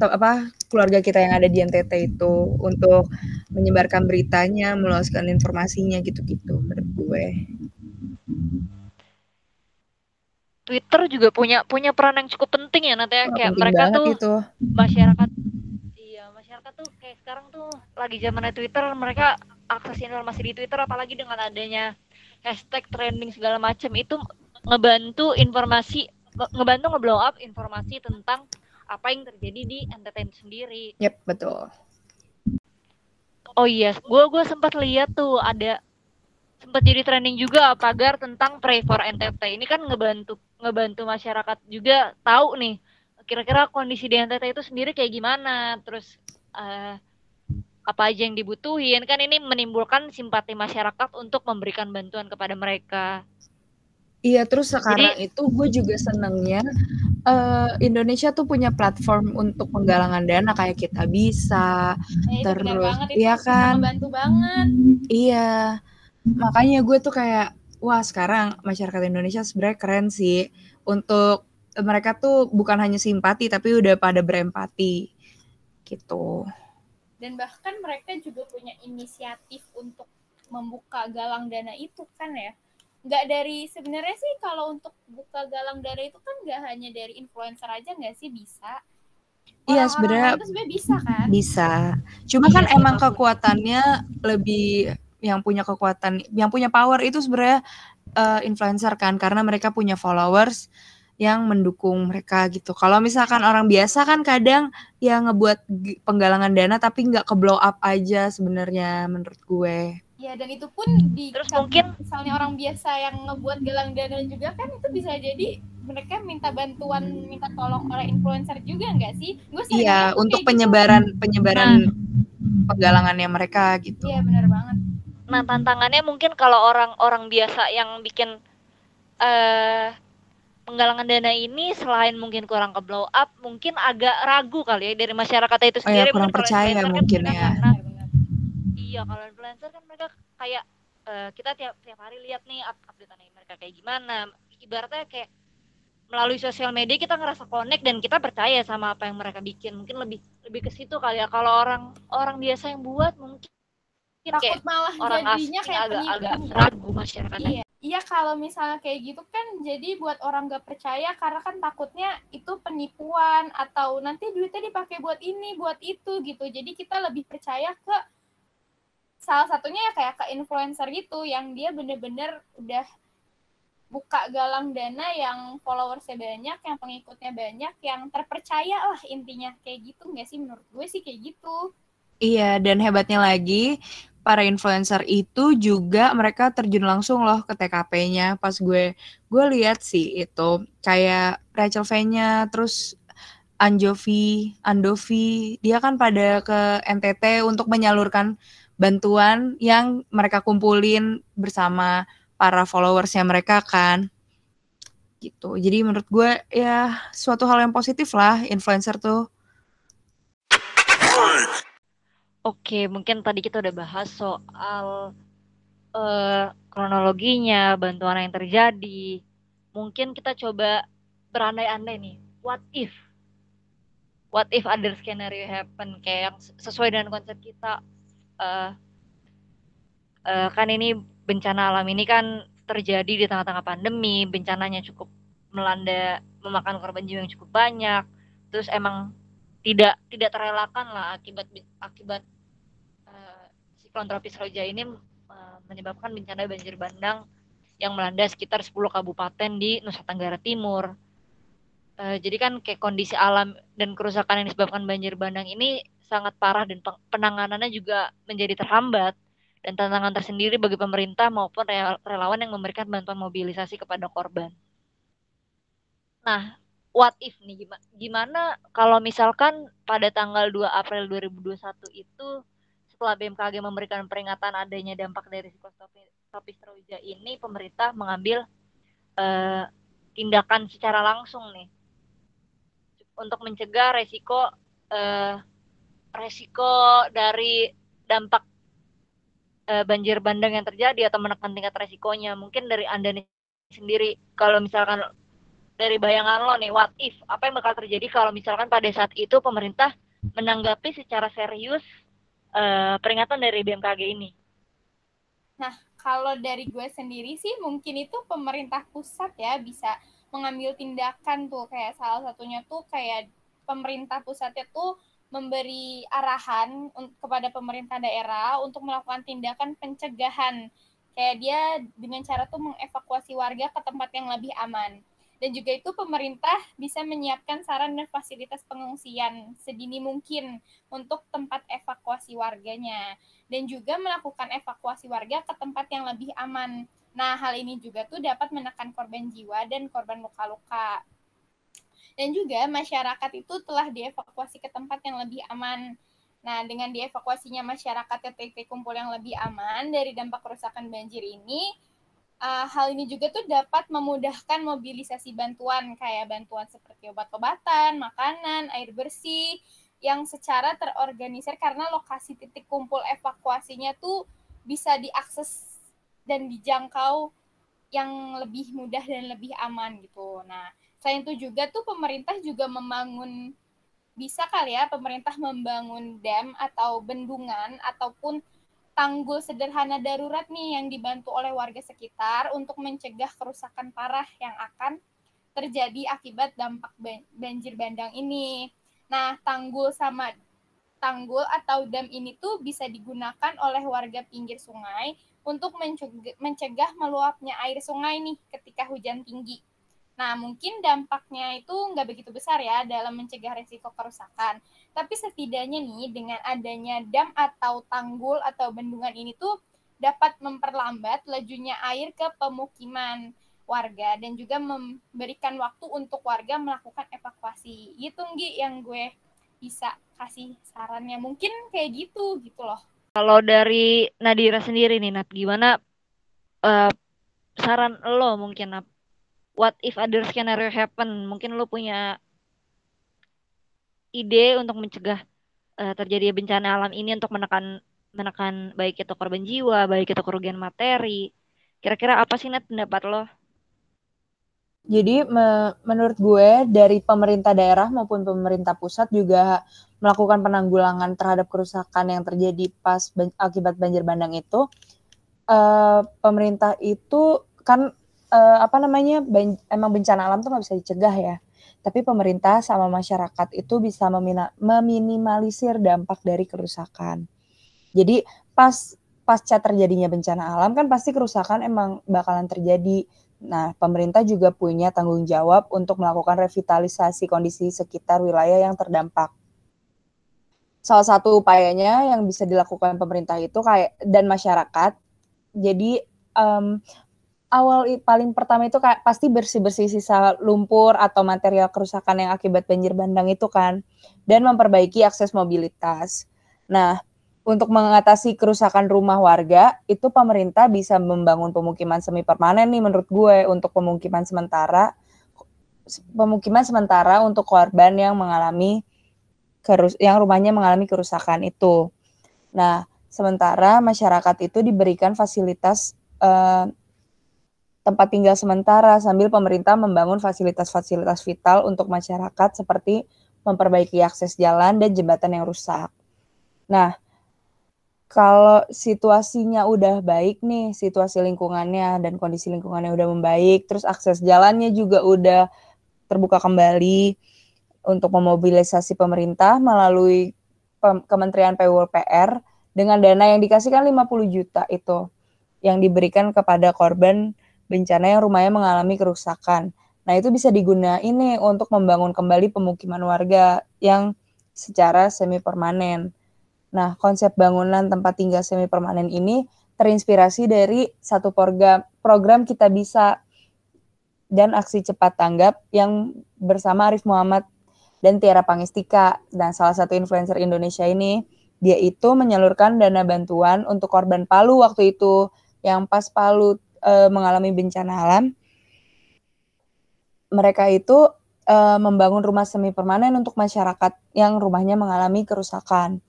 apa keluarga kita yang ada di NTT itu untuk menyebarkan beritanya, meluaskan informasinya gitu-gitu menurut gue. Twitter juga punya punya peran yang cukup penting ya nanti ya. Oh, kayak mereka tuh itu. masyarakat iya masyarakat tuh kayak sekarang tuh lagi zamannya Twitter mereka akses informasi di Twitter apalagi dengan adanya hashtag trending segala macam itu ngebantu informasi ngebantu ngeblow up informasi tentang apa yang terjadi di entertain sendiri. Yep, betul. Oh iya, yes. gue gue sempat lihat tuh ada sempat jadi trending juga pagar tentang pray for NTT ini kan ngebantu ngebantu masyarakat juga tahu nih kira-kira kondisi di NTT itu sendiri kayak gimana terus uh, apa aja yang dibutuhin kan ini menimbulkan simpati masyarakat untuk memberikan bantuan kepada mereka Iya, terus sekarang Jadi, itu gue juga senengnya uh, Indonesia tuh punya platform untuk penggalangan dana kayak kita bisa, nah, terus iya kan? Bantu banget. Iya, Makanya gue tuh kayak, wah sekarang masyarakat Indonesia sebenarnya keren sih untuk mereka tuh bukan hanya simpati tapi udah pada berempati gitu. Dan bahkan mereka juga punya inisiatif untuk membuka galang dana itu kan ya. Nggak dari sebenarnya sih kalau untuk buka galang dana itu kan nggak hanya dari influencer aja nggak sih bisa. Iya sebenarnya bisa kan? Bisa. Cuma iya, kan emang kekuatannya lebih yang punya kekuatan, yang punya power itu sebenarnya uh, influencer kan karena mereka punya followers yang mendukung mereka gitu. Kalau misalkan orang biasa kan kadang ya ngebuat penggalangan dana tapi nggak ke blow up aja sebenarnya menurut gue. Ya dan itu pun di terus mungkin misalnya orang biasa yang ngebuat galang dana juga kan itu bisa jadi mereka minta bantuan minta tolong oleh influencer juga nggak sih? Gue Iya untuk penyebaran gitu. penyebaran nah. penggalangannya mereka gitu. Iya benar banget. Nah, tantangannya mungkin kalau orang-orang biasa yang bikin uh, penggalangan dana ini selain mungkin kurang ke blow up, mungkin agak ragu kali ya dari masyarakat itu sendiri. Oh ya, kurang percaya kan mungkin ya. Karena, iya, kalau influencer kan mereka kayak uh, kita tiap tiap hari lihat nih update mereka kayak gimana. Ibaratnya kayak melalui sosial media kita ngerasa connect dan kita percaya sama apa yang mereka bikin. Mungkin lebih lebih ke situ kali ya. Kalau orang orang biasa yang buat mungkin takut kayak malah orang jadinya kayak agak, agak ragu masyarakat iya iya kalau misalnya kayak gitu kan jadi buat orang gak percaya karena kan takutnya itu penipuan atau nanti duitnya dipakai buat ini buat itu gitu. Jadi kita lebih percaya ke salah satunya ya kayak ke influencer gitu yang dia bener-bener udah buka galang dana yang followersnya banyak, yang pengikutnya banyak, yang terpercaya lah intinya. Kayak gitu nggak sih? Menurut gue sih kayak gitu. Iya, dan hebatnya lagi para influencer itu juga mereka terjun langsung loh ke TKP-nya pas gue gue lihat sih itu kayak Rachel V-nya terus Anjovi, Andovi, dia kan pada ke NTT untuk menyalurkan bantuan yang mereka kumpulin bersama para followersnya mereka kan gitu. Jadi menurut gue ya suatu hal yang positif lah influencer tuh. Oke, mungkin tadi kita udah bahas soal uh, kronologinya, bantuan yang terjadi. Mungkin kita coba berandai-andai nih. What if? What if other scenario happen kayak yang sesuai dengan konsep kita uh, uh, kan ini bencana alam ini kan terjadi di tengah-tengah pandemi, bencananya cukup melanda memakan korban jiwa yang cukup banyak. Terus emang tidak tidak terelakkan lah akibat akibat uh, siklon tropis Roja ini uh, menyebabkan bencana banjir bandang yang melanda sekitar 10 kabupaten di Nusa Tenggara Timur. Uh, jadi kan kayak kondisi alam dan kerusakan yang disebabkan banjir bandang ini sangat parah dan penanganannya juga menjadi terhambat dan tantangan tersendiri bagi pemerintah maupun relawan yang memberikan bantuan mobilisasi kepada korban. Nah, what if nih gimana, kalau misalkan pada tanggal 2 April 2021 itu setelah BMKG memberikan peringatan adanya dampak dari siklus tropis Tropis ini pemerintah mengambil uh, tindakan secara langsung nih untuk mencegah resiko uh, resiko dari dampak uh, banjir bandang yang terjadi atau menekan tingkat resikonya. Mungkin dari anda nih sendiri kalau misalkan dari bayangan lo nih what if apa yang bakal terjadi kalau misalkan pada saat itu pemerintah menanggapi secara serius uh, peringatan dari BMKG ini nah kalau dari gue sendiri sih mungkin itu pemerintah pusat ya bisa mengambil tindakan tuh kayak salah satunya tuh kayak pemerintah pusatnya tuh memberi arahan kepada pemerintah daerah untuk melakukan tindakan pencegahan. Kayak dia dengan cara tuh mengevakuasi warga ke tempat yang lebih aman. Dan juga itu pemerintah bisa menyiapkan saran dan fasilitas pengungsian sedini mungkin untuk tempat evakuasi warganya. Dan juga melakukan evakuasi warga ke tempat yang lebih aman. Nah, hal ini juga tuh dapat menekan korban jiwa dan korban luka-luka. Dan juga masyarakat itu telah dievakuasi ke tempat yang lebih aman. Nah, dengan dievakuasinya masyarakat ke titik kumpul yang lebih aman dari dampak kerusakan banjir ini, uh, hal ini juga tuh dapat memudahkan mobilisasi bantuan kayak bantuan seperti obat-obatan, makanan, air bersih yang secara terorganisir karena lokasi titik kumpul evakuasinya tuh bisa diakses dan dijangkau yang lebih mudah dan lebih aman gitu. Nah, Selain itu juga tuh pemerintah juga membangun bisa kali ya pemerintah membangun dam atau bendungan ataupun tanggul sederhana darurat nih yang dibantu oleh warga sekitar untuk mencegah kerusakan parah yang akan terjadi akibat dampak banjir bandang ini. Nah, tanggul sama tanggul atau dam ini tuh bisa digunakan oleh warga pinggir sungai untuk mencegah meluapnya air sungai nih ketika hujan tinggi. Nah, mungkin dampaknya itu nggak begitu besar ya dalam mencegah resiko kerusakan. Tapi setidaknya nih, dengan adanya dam atau tanggul atau bendungan ini tuh dapat memperlambat lajunya air ke pemukiman warga dan juga memberikan waktu untuk warga melakukan evakuasi. Itu Nggi yang gue bisa kasih sarannya. Mungkin kayak gitu gitu loh. Kalau dari Nadira sendiri nih, Nat, gimana uh, saran lo mungkin what if other scenario happen mungkin lu punya ide untuk mencegah uh, terjadi bencana alam ini untuk menekan menekan baik itu korban jiwa baik itu kerugian materi kira-kira apa sih net pendapat lo jadi me menurut gue dari pemerintah daerah maupun pemerintah pusat juga melakukan penanggulangan terhadap kerusakan yang terjadi pas akibat banjir bandang itu. Uh, pemerintah itu kan uh, apa namanya ben, emang bencana alam tuh nggak bisa dicegah ya. Tapi pemerintah sama masyarakat itu bisa meminimalisir dampak dari kerusakan. Jadi pas pasca terjadinya bencana alam kan pasti kerusakan emang bakalan terjadi. Nah, pemerintah juga punya tanggung jawab untuk melakukan revitalisasi kondisi sekitar wilayah yang terdampak. Salah satu upayanya yang bisa dilakukan pemerintah itu kayak dan masyarakat. Jadi um, awal paling pertama itu kayak pasti bersih-bersih sisa lumpur atau material kerusakan yang akibat banjir bandang itu kan dan memperbaiki akses mobilitas. Nah, untuk mengatasi kerusakan rumah warga itu pemerintah bisa membangun pemukiman semi permanen nih menurut gue untuk pemukiman sementara pemukiman sementara untuk korban yang mengalami kerus yang rumahnya mengalami kerusakan itu. Nah, sementara masyarakat itu diberikan fasilitas uh, tempat tinggal sementara sambil pemerintah membangun fasilitas-fasilitas vital untuk masyarakat seperti memperbaiki akses jalan dan jembatan yang rusak. Nah, kalau situasinya udah baik nih, situasi lingkungannya dan kondisi lingkungannya udah membaik, terus akses jalannya juga udah terbuka kembali untuk memobilisasi pemerintah melalui Kementerian PUPR dengan dana yang dikasihkan 50 juta itu yang diberikan kepada korban bencana yang rumahnya mengalami kerusakan. Nah, itu bisa digunakan ini untuk membangun kembali pemukiman warga yang secara semi permanen. Nah, konsep bangunan tempat tinggal semi permanen ini terinspirasi dari satu program program kita bisa dan aksi cepat tanggap yang bersama Arif Muhammad dan Tiara Pangestika. Dan salah satu influencer Indonesia ini, dia itu menyalurkan dana bantuan untuk korban Palu waktu itu yang pas Palu e, mengalami bencana alam. Mereka itu e, membangun rumah semi permanen untuk masyarakat yang rumahnya mengalami kerusakan.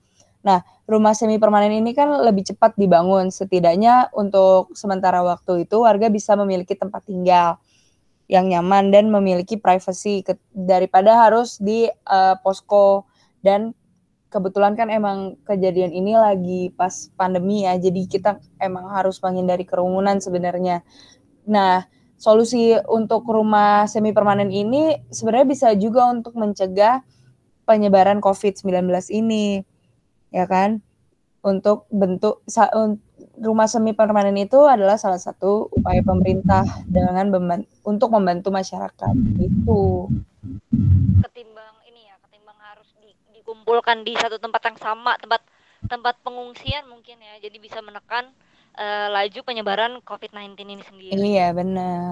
Nah, rumah semi permanen ini kan lebih cepat dibangun. Setidaknya untuk sementara waktu itu warga bisa memiliki tempat tinggal yang nyaman dan memiliki privacy daripada harus di uh, posko dan kebetulan kan emang kejadian ini lagi pas pandemi ya. Jadi kita emang harus menghindari kerumunan sebenarnya. Nah, solusi untuk rumah semi permanen ini sebenarnya bisa juga untuk mencegah penyebaran COVID-19 ini ya kan? Untuk bentuk rumah semi permanen itu adalah salah satu upaya pemerintah dengan membantu, untuk membantu masyarakat itu. Ketimbang ini ya, ketimbang harus di, dikumpulkan di satu tempat yang sama, tempat tempat pengungsian mungkin ya, jadi bisa menekan uh, laju penyebaran COVID-19 ini sendiri. Iya benar.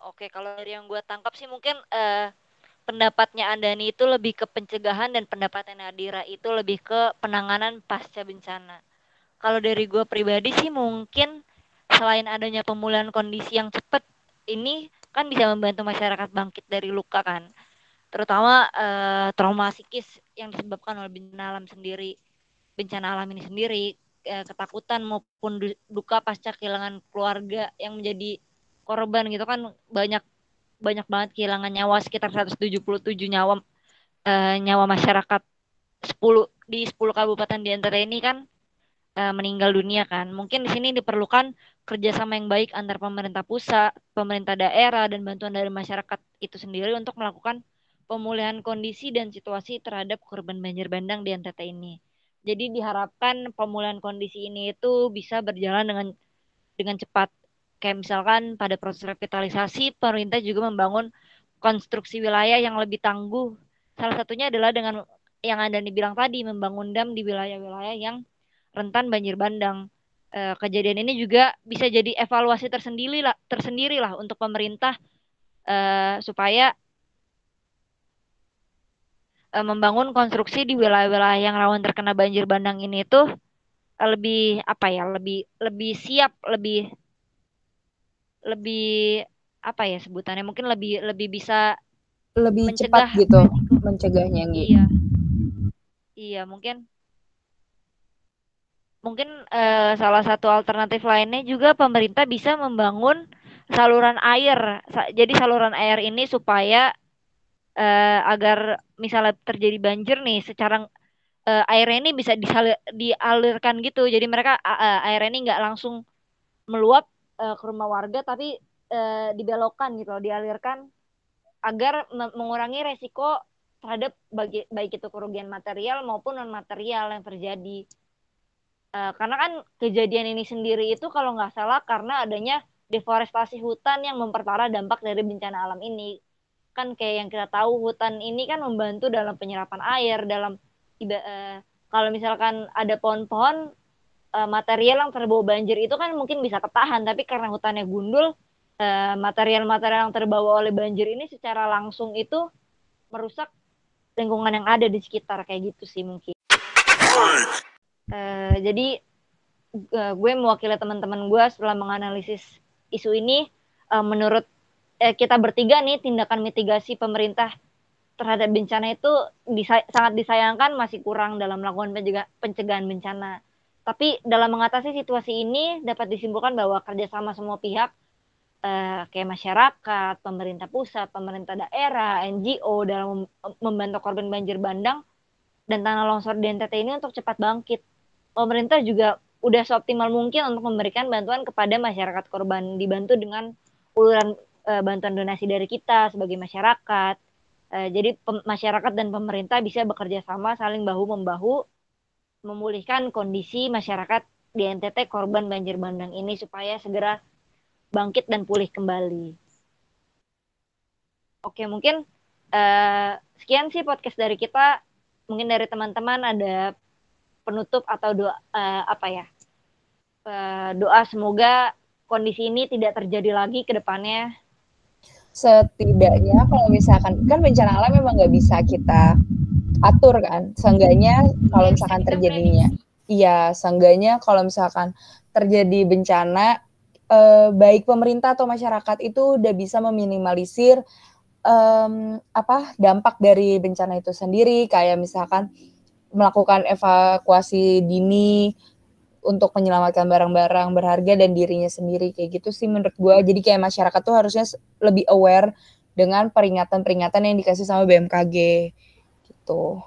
Oke, kalau dari yang gue tangkap sih mungkin uh, pendapatnya Andani itu lebih ke pencegahan dan pendapatnya Nadira itu lebih ke penanganan pasca bencana. Kalau dari gue pribadi sih mungkin selain adanya pemulihan kondisi yang cepat, ini kan bisa membantu masyarakat bangkit dari luka kan. Terutama eh, trauma psikis yang disebabkan oleh bencana alam sendiri. Bencana alam ini sendiri, eh, ketakutan maupun duka pasca kehilangan keluarga yang menjadi korban gitu kan banyak banyak banget kehilangan nyawa sekitar 177 nyawa uh, nyawa masyarakat 10 di 10 kabupaten di antara ini kan uh, meninggal dunia kan. Mungkin di sini diperlukan kerjasama yang baik antar pemerintah pusat, pemerintah daerah dan bantuan dari masyarakat itu sendiri untuk melakukan pemulihan kondisi dan situasi terhadap korban banjir bandang di NTT ini. Jadi diharapkan pemulihan kondisi ini itu bisa berjalan dengan dengan cepat kayak misalkan pada proses revitalisasi pemerintah juga membangun konstruksi wilayah yang lebih tangguh. Salah satunya adalah dengan yang Anda dibilang tadi membangun dam di wilayah-wilayah yang rentan banjir bandang. E, kejadian ini juga bisa jadi evaluasi tersendiri lah, tersendiri lah untuk pemerintah e, supaya e, membangun konstruksi di wilayah-wilayah yang rawan terkena banjir bandang ini tuh lebih apa ya, lebih lebih siap, lebih lebih apa ya sebutannya mungkin lebih lebih bisa lebih cepat gitu mencegahnya gitu. Iya. Iya, mungkin mungkin uh, salah satu alternatif lainnya juga pemerintah bisa membangun saluran air. Jadi saluran air ini supaya uh, agar misalnya terjadi banjir nih secara uh, air ini bisa disalir, dialirkan gitu. Jadi mereka uh, air ini nggak langsung meluap uh, ke rumah warga tapi uh, dibelokkan gitu loh, dialirkan agar mengurangi resiko terhadap bagi, baik itu kerugian material maupun non material yang terjadi. Uh, karena kan kejadian ini sendiri itu kalau nggak salah karena adanya deforestasi hutan yang memperparah dampak dari bencana alam ini. Kan kayak yang kita tahu hutan ini kan membantu dalam penyerapan air, dalam uh, kalau misalkan ada pohon-pohon uh, material yang terbawa banjir itu kan mungkin bisa ketahan tapi karena hutannya gundul uh, material-material yang terbawa oleh banjir ini secara langsung itu merusak lingkungan yang ada di sekitar kayak gitu sih mungkin. Uh, jadi uh, gue mewakili teman-teman gue setelah menganalisis isu ini uh, menurut uh, kita bertiga nih tindakan mitigasi pemerintah terhadap bencana itu sangat disayangkan masih kurang dalam melakukan pencegahan bencana tapi dalam mengatasi situasi ini dapat disimpulkan bahwa kerjasama semua pihak eh, kayak masyarakat, pemerintah pusat, pemerintah daerah, NGO dalam membantu korban banjir bandang dan tanah longsor di NTT ini untuk cepat bangkit. Pemerintah juga udah seoptimal mungkin untuk memberikan bantuan kepada masyarakat korban dibantu dengan uluran e, bantuan donasi dari kita sebagai masyarakat. E, jadi masyarakat dan pemerintah bisa bekerja sama saling bahu membahu memulihkan kondisi masyarakat di NTT korban banjir bandang ini supaya segera bangkit dan pulih kembali. Oke, mungkin uh, sekian sih podcast dari kita. Mungkin dari teman-teman ada penutup atau doa uh, apa ya? Uh, doa semoga kondisi ini tidak terjadi lagi ke depannya. Setidaknya kalau misalkan kan bencana alam memang nggak bisa kita atur kan. Seenggaknya kalau misalkan terjadinya, iya, seenggaknya kalau misalkan terjadi bencana, eh, baik pemerintah atau masyarakat itu udah bisa meminimalisir um, apa dampak dari bencana itu sendiri kayak misalkan melakukan evakuasi dini untuk menyelamatkan barang-barang berharga dan dirinya sendiri kayak gitu sih menurut gue jadi kayak masyarakat tuh harusnya lebih aware dengan peringatan-peringatan yang dikasih sama BMKG gitu.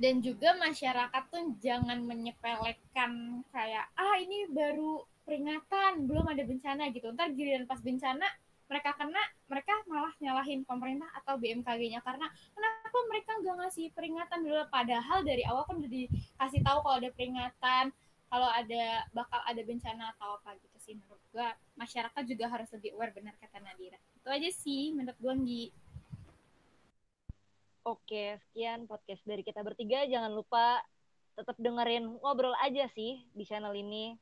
Dan juga masyarakat tuh jangan menyepelekan kayak ah ini baru peringatan belum ada bencana gitu. Ntar giliran pas bencana mereka kena mereka malah nyalahin pemerintah atau BMKG-nya karena kenapa mereka nggak ngasih peringatan dulu? Padahal dari awal kan udah dikasih tahu kalau ada peringatan kalau ada bakal ada bencana atau apa gitu sih menurut gua masyarakat juga harus lebih aware benar kata Nadira itu aja sih menurut gua Nggi Oke, sekian podcast dari kita bertiga. Jangan lupa tetap dengerin ngobrol aja sih di channel ini.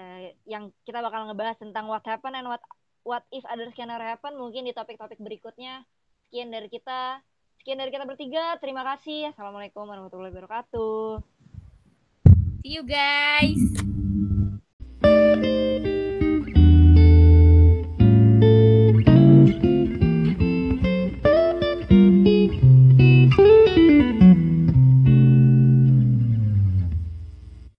Eh, yang kita bakal ngebahas tentang what happened and what what if others can happen mungkin di topik-topik berikutnya. Sekian dari kita. Sekian dari kita bertiga. Terima kasih. Assalamualaikum warahmatullahi wabarakatuh. See you guys.